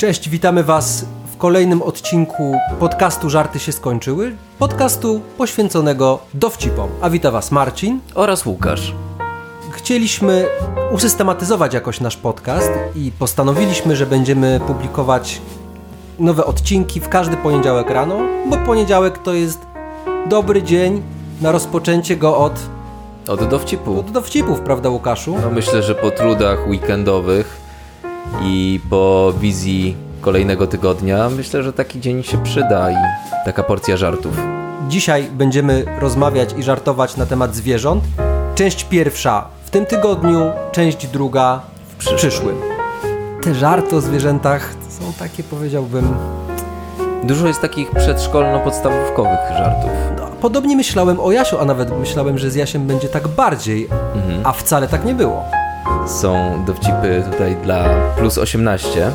Cześć, witamy Was w kolejnym odcinku podcastu Żarty się skończyły. Podcastu poświęconego dowcipom. A wita Was Marcin. oraz Łukasz. Chcieliśmy usystematyzować jakoś nasz podcast i postanowiliśmy, że będziemy publikować nowe odcinki w każdy poniedziałek rano, bo poniedziałek to jest dobry dzień na rozpoczęcie go od, Od dowcipu. od dowcipów, prawda Łukaszu? No myślę, że po trudach weekendowych i po wizji kolejnego tygodnia, myślę, że taki dzień się przyda i taka porcja żartów. Dzisiaj będziemy rozmawiać i żartować na temat zwierząt. Część pierwsza w tym tygodniu, część druga w przyszłym. przyszłym. Te żarty o zwierzętach są takie, powiedziałbym. Dużo jest takich przedszkolno-podstawówkowych żartów. No, podobnie myślałem o Jasiu, a nawet myślałem, że z Jasiem będzie tak bardziej, a wcale tak nie było. Są dowcipy tutaj dla plus 18.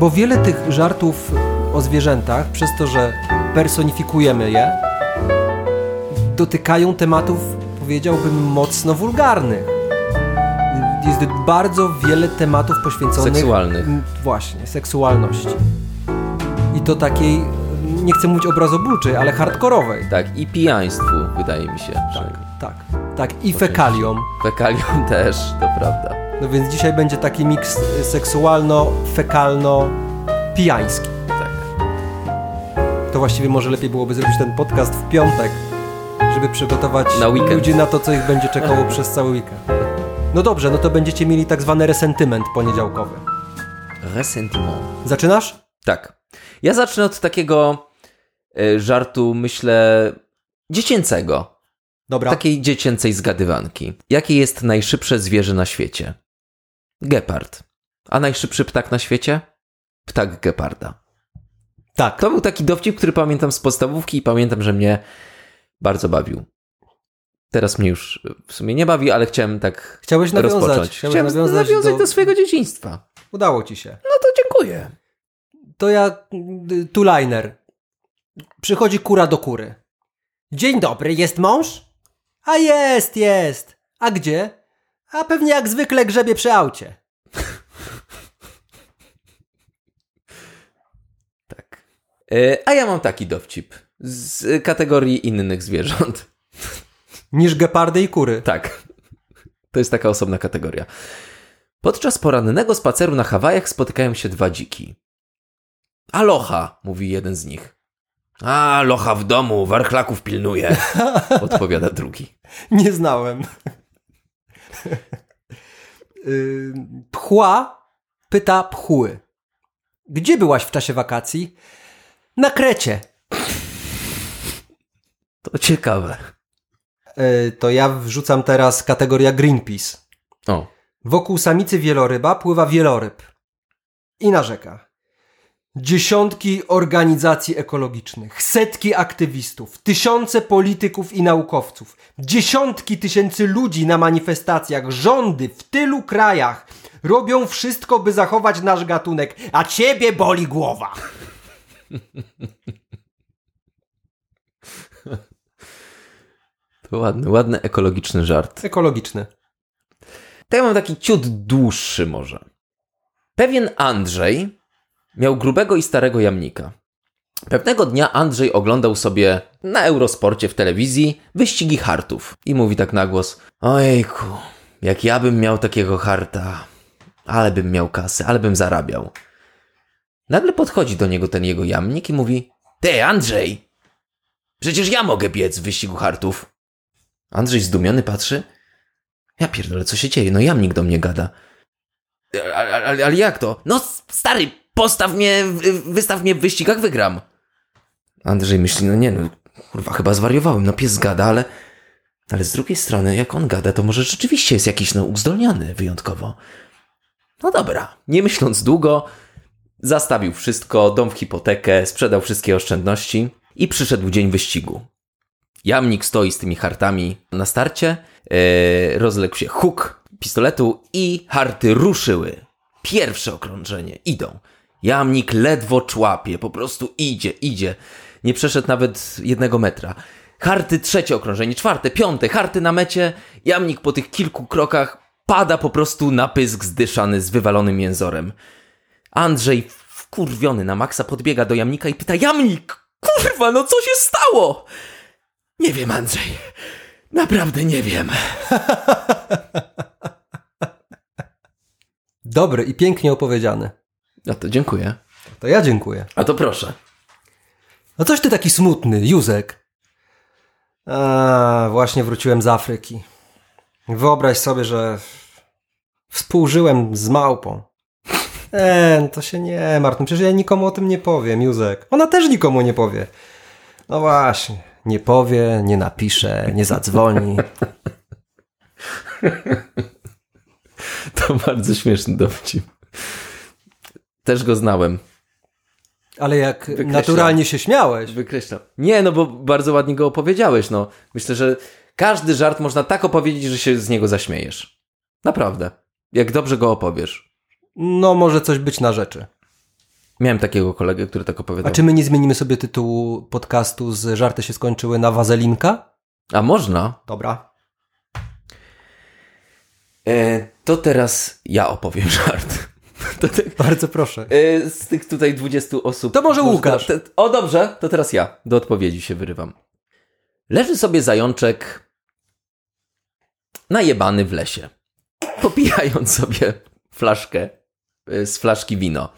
Bo wiele tych żartów o zwierzętach, przez to, że personifikujemy je, dotykają tematów, powiedziałbym, mocno wulgarnych. Jest bardzo wiele tematów poświęconych. Seksualnych. Właśnie, seksualności. I to takiej, nie chcę mówić obrazoburczej, ale hardkorowej. Tak, i pijaństwu, wydaje mi się. Tak, tak, tak. I fekaliom. Fekalium też, to prawda. No więc dzisiaj będzie taki miks seksualno-fekalno-pijański. Tak. To właściwie może lepiej byłoby zrobić ten podcast w piątek, żeby przygotować Na ludzi na to, co ich będzie czekało przez cały weekend. No dobrze, no to będziecie mieli tak zwany resentyment poniedziałkowy. Ressentiment. Zaczynasz? Tak. Ja zacznę od takiego e, żartu, myślę, dziecięcego. Dobra. Takiej dziecięcej zgadywanki. Jakie jest najszybsze zwierzę na świecie? Gepard. A najszybszy ptak na świecie? Ptak geparda. Tak. To był taki dowcip, który pamiętam z podstawówki i pamiętam, że mnie bardzo bawił. Teraz mnie już w sumie nie bawi, ale chciałem tak Chciałeś nawiązać. rozpocząć. Chciałem nawiązać, nawiązać do... do swojego dzieciństwa. Udało ci się. No to dziękuję. To ja, y, two-liner. Przychodzi kura do kury. Dzień dobry, jest mąż? A jest, jest. A gdzie? A pewnie jak zwykle grzebie przy aucie. Tak. E, A ja mam taki dowcip z kategorii innych zwierząt. Niż gepardy i kury. Tak. To jest taka osobna kategoria. Podczas porannego spaceru na Hawajach spotykają się dwa dziki. Aloha, mówi jeden z nich. A, locha w domu, warchlaków pilnuje, odpowiada drugi. Nie znałem. Y, Pchła pyta pchły. Gdzie byłaś w czasie wakacji? Na Krecie. To ciekawe. Y, To ja wrzucam teraz kategoria Greenpeace. O, Wokół samicy wieloryba pływa wieloryb. I narzeka. Dziesiątki organizacji ekologicznych, setki aktywistów, tysiące polityków i naukowców, dziesiątki tysięcy ludzi na manifestacjach, rządy w tylu krajach robią wszystko, by zachować nasz gatunek, a ciebie boli głowa. to ładny, ładny ekologiczny żart. Ekologiczny. To ja mam taki ciut dłuższy może. Pewien Andrzej miał grubego i starego jamnika. Pewnego dnia Andrzej oglądał sobie na Eurosporcie w telewizji wyścigi hartów i mówi tak na głos: Ojejku, jak ja bym miał takiego harta, ale bym miał kasy, ale bym zarabiał. Nagle podchodzi do niego ten jego jamnik i mówi: Ty, Andrzej, przecież ja mogę biec w wyścigu hartów. Andrzej zdumiony patrzy: ja pierdolę, co się dzieje? No jamnik do mnie gada. Ale, ale, ale jak to? No stary, postaw mnie, wystaw mnie w wyścigach, wygram. Andrzej myśli, no nie no, kurwa, chyba zwariowałem, no pies gada, ale... Ale z drugiej strony, jak on gada, to może rzeczywiście jest jakiś, no, uzdolniony wyjątkowo. No dobra, nie myśląc długo, zastawił wszystko, dom w hipotekę, sprzedał wszystkie oszczędności i przyszedł dzień wyścigu. Jamnik stoi z tymi hartami na starcie, e, rozległ się huk pistoletu i harty ruszyły. Pierwsze okrążenie, idą. Jamnik ledwo człapie, po prostu idzie, idzie. Nie przeszedł nawet jednego metra. Harty trzecie okrążenie, czwarte, piąte, harty na mecie. Jamnik po tych kilku krokach pada po prostu na pysk zdyszany z wywalonym jęzorem. Andrzej, wkurwiony na maksa, podbiega do jamnika i pyta: Jamnik, kurwa, no co się stało? Nie wiem, Andrzej. Naprawdę nie wiem. Dobry i pięknie opowiedziany. No to dziękuję. To ja dziękuję. A to proszę. No coś ty taki smutny, Józek. A, właśnie wróciłem z Afryki. Wyobraź sobie, że współżyłem z małpą. E, to się nie martw. No przecież ja nikomu o tym nie powiem, Józek. Ona też nikomu nie powie. No właśnie. Nie powie, nie napisze, nie zadzwoni. To bardzo śmieszny dowcip. Też go znałem. Ale jak Wykreślam. naturalnie się śmiałeś. Wykreślam. Nie, no bo bardzo ładnie go opowiedziałeś. No. Myślę, że każdy żart można tak opowiedzieć, że się z niego zaśmiejesz. Naprawdę. Jak dobrze go opowiesz. No może coś być na rzeczy. Miałem takiego kolegę, który tak opowiadał. A czy my nie zmienimy sobie tytułu podcastu z Żarty się skończyły na Wazelinka? A można? Dobra. E, to teraz ja opowiem żart. To Bardzo proszę. e, z tych tutaj 20 osób. To może Łukasz. O dobrze, to teraz ja. Do odpowiedzi się wyrywam. Leży sobie zajączek najebany w lesie. Popijając sobie flaszkę e, z flaszki wino.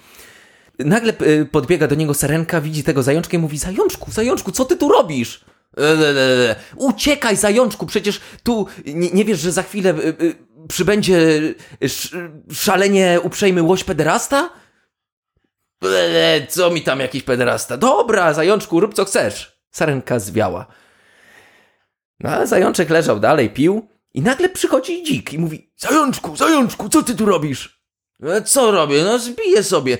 Nagle e, podbiega do niego sarenka, widzi tego zajączka i mówi: Zajączku, zajączku, co ty tu robisz? E, Uciekaj, zajączku, przecież tu nie, nie wiesz, że za chwilę przybędzie sz, szalenie uprzejmy łoś pederasta? E, e, Co mi tam jakiś pederasta? Dobra, zajączku, rób co chcesz. Sarenka zwiała. No, zajączek leżał dalej, pił i nagle przychodzi dzik i mówi Zajączku, zajączku, co ty tu robisz? E, Co robię? No zbiję sobie.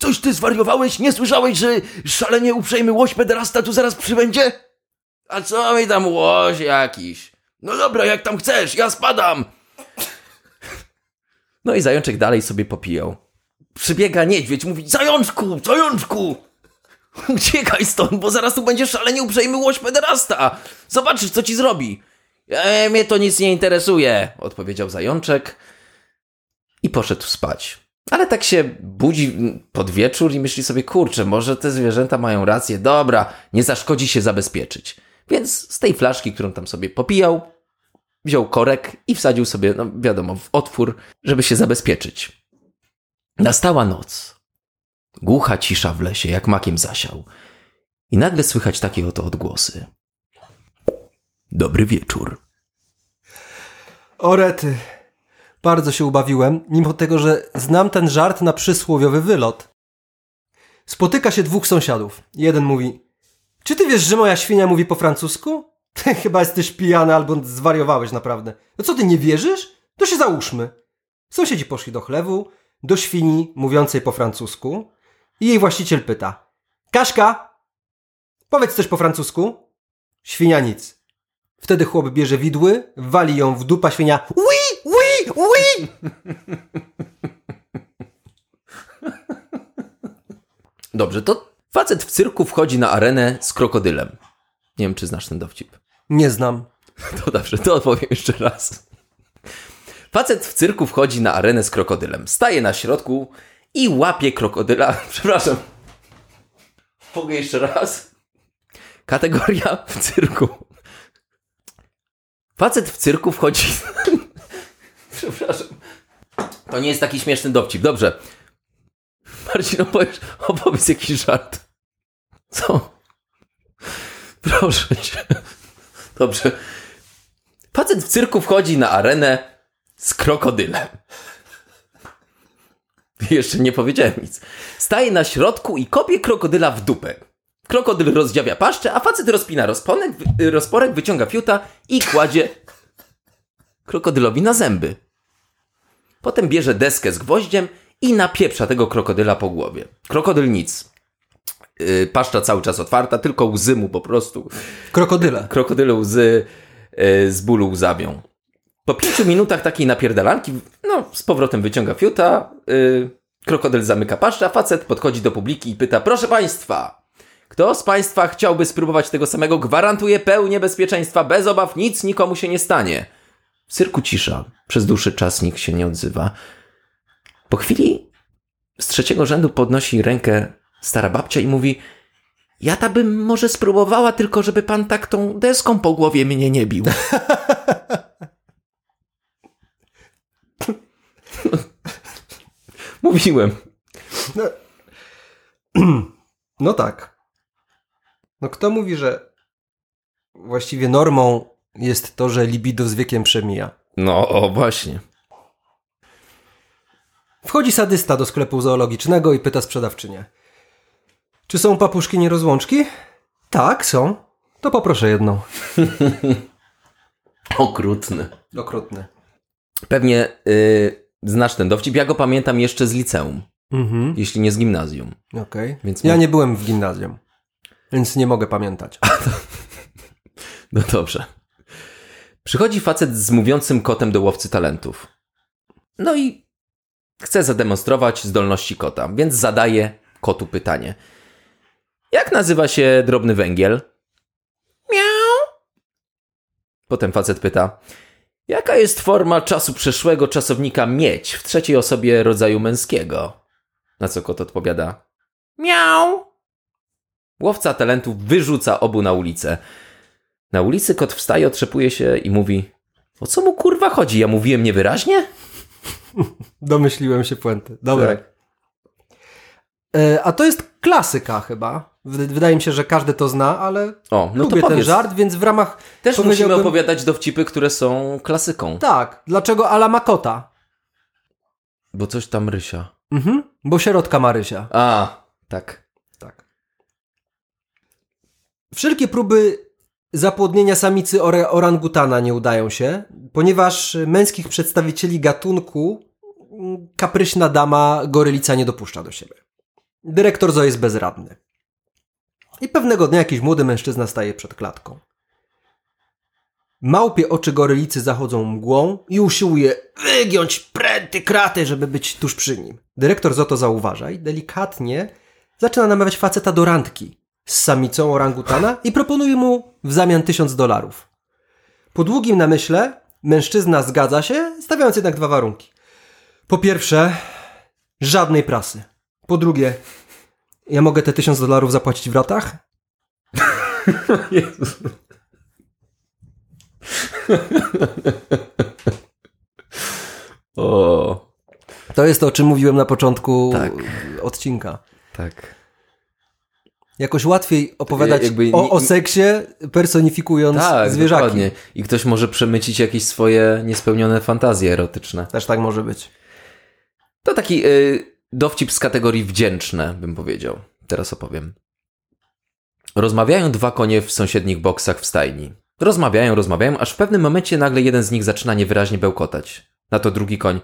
Coś ty zwariowałeś? Nie słyszałeś, że szalenie uprzejmy łoś pederasta tu zaraz przybędzie? A co mi tam łoś jakiś? No dobra, jak tam chcesz, ja spadam. No i zajączek dalej sobie popijał. Przybiega niedźwiedź, mówi Zajączku, zajączku! Uciekaj stąd, bo zaraz tu będzie szalenie uprzejmy łoś pederasta. Zobaczysz, co ci zrobi. E, mnie to nic nie interesuje, odpowiedział zajączek i poszedł spać. Ale tak się budzi pod wieczór i myśli sobie, kurczę, może te zwierzęta mają rację, dobra, nie zaszkodzi się zabezpieczyć. Więc z tej flaszki, którą tam sobie popijał, wziął korek i wsadził sobie, no wiadomo, w otwór, żeby się zabezpieczyć. Nastała noc. Głucha cisza w lesie, jak makiem zasiał. I nagle słychać takie oto odgłosy. Dobry wieczór. Orety. Bardzo się ubawiłem, mimo tego, że znam ten żart na przysłowiowy wylot. Spotyka się dwóch sąsiadów. Jeden mówi: Czy ty wiesz, że moja świnia mówi po francusku? Ty chyba jesteś pijany albo zwariowałeś naprawdę. No co ty nie wierzysz? To się załóżmy. Sąsiedzi poszli do chlewu, do świni mówiącej po francusku i jej właściciel pyta: Kaszka, powiedz coś po francusku? Świnia nic. Wtedy chłop bierze widły, wali ją w dupa świnia. Oui, oui, oui! Dobrze, to facet w cyrku wchodzi na arenę z krokodylem. Nie wiem, czy znasz ten dowcip. Nie znam. To dobrze, to odpowiem jeszcze raz. Facet w cyrku wchodzi na arenę z krokodylem. Staje na środku i łapie krokodyla. Przepraszam. Mogę jeszcze raz? Kategoria w cyrku. Facet w cyrku wchodzi. Przepraszam. To nie jest taki śmieszny dowcip. Dobrze. Marcin, opowiedz, opowiedz jakiś żart. Co? Proszę cię. Dobrze. Facet w cyrku wchodzi na arenę z krokodylem. Jeszcze nie powiedziałem nic. Staje na środku i kopie krokodyla w dupę. Krokodyl rozdziawia paszczę, a facet rozpina rozponek, rozporek, wyciąga fiuta i kładzie krokodylowi na zęby. Potem bierze deskę z gwoździem i napieprza tego krokodyla po głowie. Krokodyl nic. Yy, paszcza cały czas otwarta, tylko łzy mu po prostu Krokodyle. krokodyle łzy e, z bólu łzawią. Po pięciu minutach takiej napierdalanki, no, z powrotem wyciąga fiuta, y, krokodyl zamyka paszczę, a facet podchodzi do publiki i pyta, proszę państwa, kto z państwa chciałby spróbować tego samego? Gwarantuję pełnię bezpieczeństwa, bez obaw, nic nikomu się nie stanie. W cyrku cisza. Przez dłuższy czas nikt się nie odzywa. Po chwili z trzeciego rzędu podnosi rękę stara babcia i mówi ja ta bym może spróbowała, tylko żeby pan tak tą deską po głowie mnie nie bił. Mówiłem. No, no tak. No kto mówi, że właściwie normą jest to, że libido z wiekiem przemija? No, o, właśnie. Wchodzi sadysta do sklepu zoologicznego i pyta sprzedawczynię. Czy są papuszki nierozłączki? Tak, są. To poproszę jedną. Okrutny. Okrutny. Pewnie y, znasz ten dowcip. Ja go pamiętam jeszcze z liceum, Mhm. jeśli nie z gimnazjum. Okej. Więc Ja mo- nie byłem w gimnazjum, więc nie mogę pamiętać. No dobrze. Przychodzi facet z mówiącym kotem do łowcy talentów. No i chce zademonstrować zdolności kota, więc zadaje kotu pytanie. Jak nazywa się drobny węgiel? Miau. Potem facet pyta. Jaka jest forma czasu przeszłego czasownika mieć w trzeciej osobie rodzaju męskiego? Na co kot odpowiada. Miau. Łowca talentów wyrzuca obu na ulicę. Na ulicy kot wstaje, otrzepuje się i mówi: O co mu kurwa chodzi? Ja mówiłem niewyraźnie? Domyśliłem się puenty. Dobra. Tak. E, a to jest klasyka chyba. Wydaje mi się, że każdy to zna, ale O, no lubię to ten żart, więc w ramach... Też musimy opowiadać dowcipy, które są klasyką. Tak, dlaczego Ala ma kota? Bo coś tam rysia. Mhm, bo środka Marysia. A, tak. Tak. Wszelkie próby zapłodnienia samicy ora- orangutana nie udają się, ponieważ męskich przedstawicieli gatunku mm, kapryśna dama gorylica nie dopuszcza do siebie. Dyrektor zoo jest bezradny. I pewnego dnia jakiś młody mężczyzna staje przed klatką. Małpie oczy gorylicy zachodzą mgłą i usiłuje wygiąć pręty kraty, żeby być tuż przy nim. Dyrektor zoo to zauważa i delikatnie zaczyna namawiać faceta do randki z samicą orangutana i proponuje mu w zamian tysiąc dolarów. Po długim namyśle mężczyzna zgadza się, stawiając jednak dwa warunki. Po pierwsze, żadnej prasy. Po drugie, ja mogę te tysiąc dolarów zapłacić w ratach? Jezus. o, To jest to, o czym mówiłem na początku Tak. odcinka. tak. Jakoś łatwiej opowiadać Jakby o, o seksie, personifikując Tak, zwierzaki. dokładnie. I ktoś może przemycić jakieś swoje niespełnione fantazje erotyczne. Też tak może być. To taki y, dowcip z kategorii wdzięczne, bym powiedział. Teraz opowiem. Rozmawiają dwa konie w sąsiednich boksach w stajni. Rozmawiają, rozmawiają, aż w pewnym momencie nagle jeden z nich zaczyna niewyraźnie bełkotać. Na to drugi koń.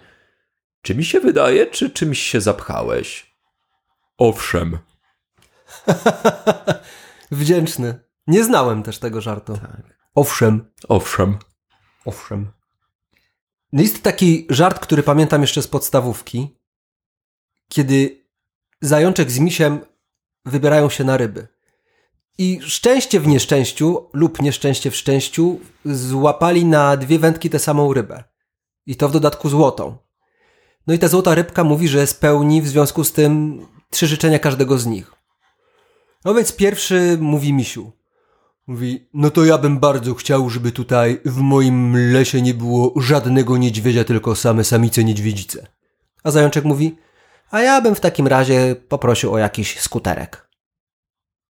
Czy mi się wydaje, czy czymś się zapchałeś? Owszem. Wdzięczny. Nie znałem też tego żartu. Owszem. Owszem. Owszem. Jest taki żart, który pamiętam jeszcze z podstawówki, kiedy zajączek z misiem wybierają się na ryby. I szczęście w nieszczęściu lub nieszczęście w szczęściu złapali na dwie wędki tę samą rybę. I to w dodatku złotą. No i ta złota rybka mówi, że spełni w związku z tym trzy życzenia każdego z nich. No więc pierwszy mówi misiu. Mówi, no to ja bym bardzo chciał, żeby tutaj w moim lesie nie było żadnego niedźwiedzia, tylko same samice niedźwiedzice. A zajączek mówi, a ja bym w takim razie poprosił o jakiś skuterek.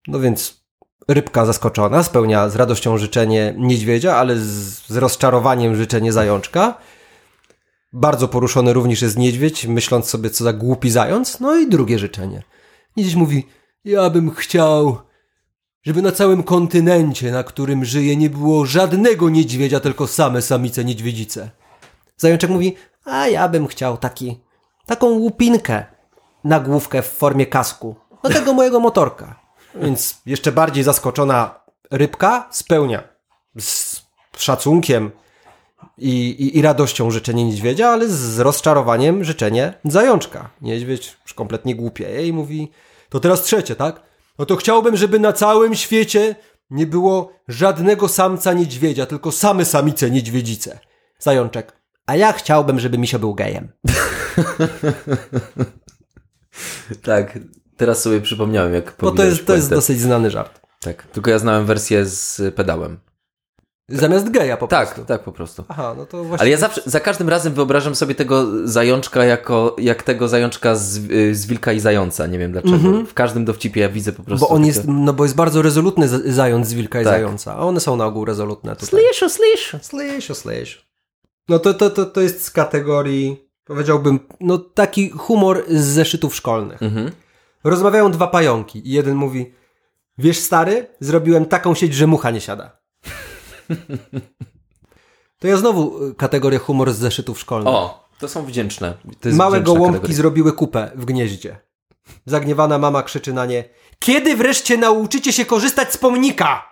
No więc rybka zaskoczona spełnia z radością życzenie niedźwiedzia, ale z, z rozczarowaniem życzenie zajączka. Bardzo poruszony również jest niedźwiedź, myśląc sobie, co za głupi zając. No i drugie życzenie. Niedźwiedź mówi, ja bym chciał, żeby na całym kontynencie, na którym żyje, nie było żadnego niedźwiedzia, tylko same samice niedźwiedzice. Zajączek mówi, a ja bym chciał taki, taką łupinkę na główkę w formie kasku. Do tego mojego motorka. Więc jeszcze bardziej zaskoczona rybka spełnia z szacunkiem i, i, i radością życzenie niedźwiedzia, ale z rozczarowaniem życzenie zajączka. Niedźwiedź już kompletnie głupieje i mówi, to teraz trzecie, tak? No to chciałbym, żeby na całym świecie nie było żadnego samca niedźwiedzia, tylko same samice niedźwiedzice. Zajączek. A ja chciałbym, żeby misio był gejem. Tak, teraz sobie przypomniałem, jak Bo to jest, to jest dosyć znany żart. Tak, tylko ja znałem wersję z pedałem. Zamiast geja po Tak, prostu. tak po prostu. Aha, no to właśnie. Ale ja zawsze, za każdym razem wyobrażam sobie tego zajączka jako, jak tego zajączka z, y, z Wilka i Zająca. Nie wiem dlaczego. W każdym dowcipie ja widzę po prostu... Bo on takie- jest, no bo jest bardzo rezolutny zając z wilka i Tak. zająca, a one są na ogół rezolutne tutaj. Sliszu, sliszu. Sliszu, sliszu. No to, to, to, to jest z kategorii, powiedziałbym, no taki humor z zeszytów szkolnych. Mhm. Rozmawiają dwa pająki i jeden mówi, wiesz stary, zrobiłem taką sieć, że mucha nie siada. To ja znowu y, kategorię humor z zeszytów szkolnych. O, to są wdzięczne. To Małe gołąbki kategoria. zrobiły kupę w gnieździe. Zagniewana mama krzyczy na nie, kiedy wreszcie nauczycie się korzystać z pomnika?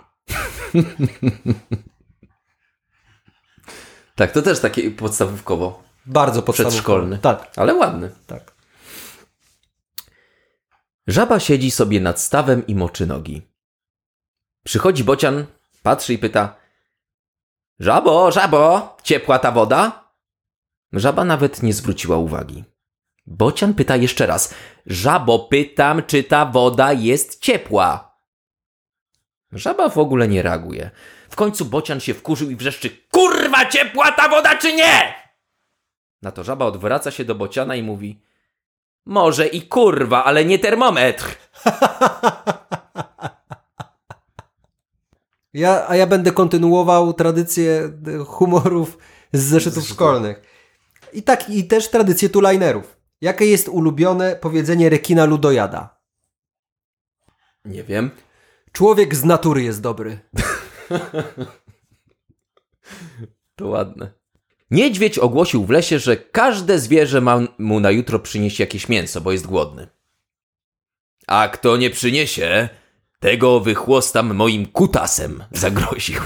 Tak, to też takie podstawówkowo. Bardzo podstawowy. Przedszkolny. Tak, Ale ładny. tak. Żaba siedzi sobie nad stawem i moczy nogi. Przychodzi bocian, patrzy i pyta: Żabo, żabo, ciepła ta woda? Żaba nawet nie zwróciła uwagi. Bocian pyta jeszcze raz: Żabo, pytam, czy ta woda jest ciepła? Żaba w ogóle nie reaguje. W końcu bocian się wkurzył i wrzeszczy: Kurwa, ciepła ta woda, czy nie? Na to żaba odwraca się do bociana i mówi: Może i kurwa, ale nie termometr. Ja, a ja będę kontynuował tradycję y, humorów z zeszytów szkolnych. I tak, i też tradycję tulajnerów. Jakie jest ulubione powiedzenie rekina ludojada? Nie wiem. Człowiek z natury jest dobry. To ładne. Niedźwiedź ogłosił w lesie, że każde zwierzę ma mu na jutro przynieść jakieś mięso, bo jest głodny. A kto nie przyniesie, tego wychłostam moim kutasem, zagroził.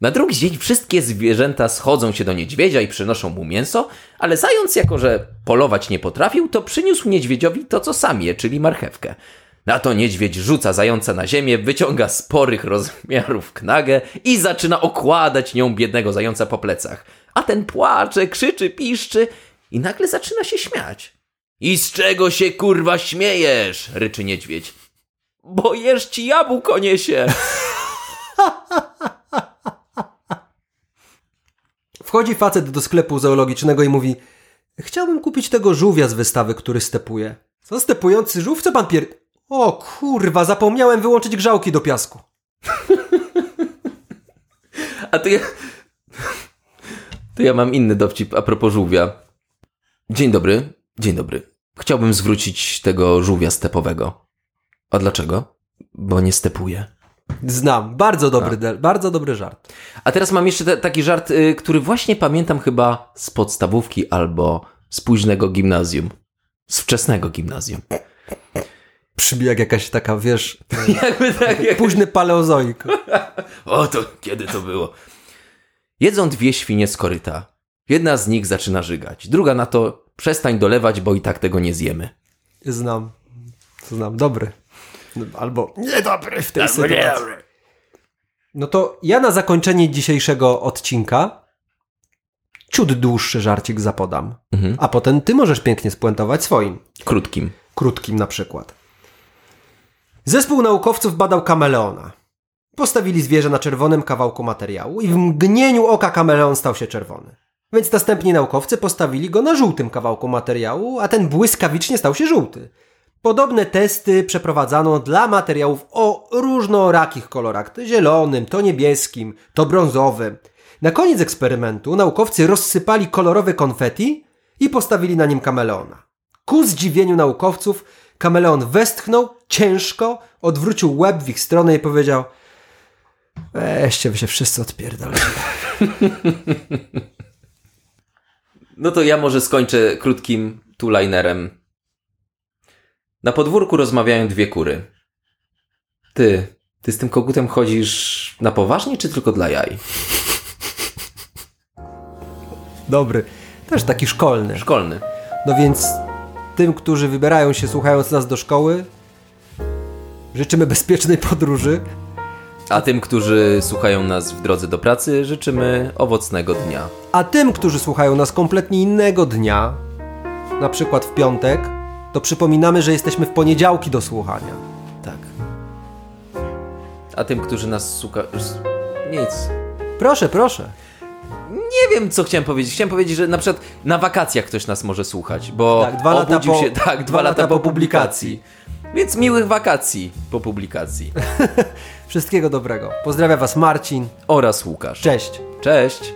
Na drugi dzień wszystkie zwierzęta schodzą się do niedźwiedzia i przynoszą mu mięso, ale zając, jako że polować nie potrafił, to przyniósł niedźwiedziowi to, co sam je, czyli marchewkę. Na to niedźwiedź rzuca zająca na ziemię, wyciąga sporych rozmiarów knagę i zaczyna okładać nią biednego zająca po plecach. A ten płacze, krzyczy, piszczy i nagle zaczyna się śmiać. I z czego się kurwa śmiejesz? ryczy niedźwiedź. Bo jesz ci jabłko niesie. Wchodzi facet do sklepu zoologicznego i mówi Chciałbym kupić tego żółwia z wystawy, który stepuje. Co stepujący żółw? Co pan pier... O kurwa, zapomniałem wyłączyć grzałki do piasku. A to ja... To ja mam inny dowcip a propos żółwia. Dzień dobry, dzień dobry. Chciałbym zwrócić tego żółwia stepowego. A dlaczego? Bo nie stepuje. Znam, bardzo dobry, del, bardzo dobry żart. A teraz mam jeszcze taki żart, y, który właśnie pamiętam chyba z podstawówki albo z późnego gimnazjum. Z wczesnego gimnazjum. Brzmi jak jakaś taka, wiesz, Jakby tak, jak... późny paleozoik. O, to kiedy to było? Jedzą dwie świnie z koryta. Jedna z nich zaczyna żygać. Druga na to, przestań dolewać, bo i tak tego nie zjemy. Znam, znam, dobry. Albo niedobry w tej sytuacji. No to ja na zakończenie dzisiejszego odcinka ciut dłuższy żarcik zapodam. Mhm. A potem ty możesz pięknie spuentować swoim. Krótkim. Krótkim na przykład. Zespół naukowców badał kameleona. Postawili zwierzę na czerwonym kawałku materiału i w mgnieniu oka kameleon stał się czerwony. Więc następni naukowcy postawili go na żółtym kawałku materiału, a ten błyskawicznie stał się żółty. Podobne testy przeprowadzano dla materiałów o różnorakich kolorach, to zielonym, to niebieskim, to brązowym. Na koniec eksperymentu naukowcy rozsypali kolorowe konfeti i postawili na nim kameleona. Ku zdziwieniu naukowców, kameleon westchnął ciężko, odwrócił łeb w ich stronę i powiedział Weźcie wy się wszyscy odpierdolcie. No to ja może skończę krótkim two-linerem. Na podwórku rozmawiają dwie kury. Ty, ty z tym kogutem chodzisz na poważnie, czy tylko dla jaj? Dobry. Też taki szkolny. Szkolny. No więc tym, którzy wybierają się słuchając nas do szkoły, życzymy bezpiecznej podróży. A tym, którzy słuchają nas w drodze do pracy, życzymy owocnego dnia. A tym, którzy słuchają nas kompletnie innego dnia, na przykład w piątek, to przypominamy, że jesteśmy w poniedziałki do słuchania. Tak. A tym, którzy nas słuchają... Nic. Proszę, proszę. Nie wiem, co chciałem powiedzieć. Chciałem powiedzieć, że na przykład na wakacjach ktoś nas może słuchać, bo Tak, dwa lata obudził po- się tak, dwa, lata, po publikacji. Więc miłych wakacji po publikacji. Wszystkiego dobrego. Pozdrawiam Was Marcin. Oraz Łukasz. Cześć. Cześć.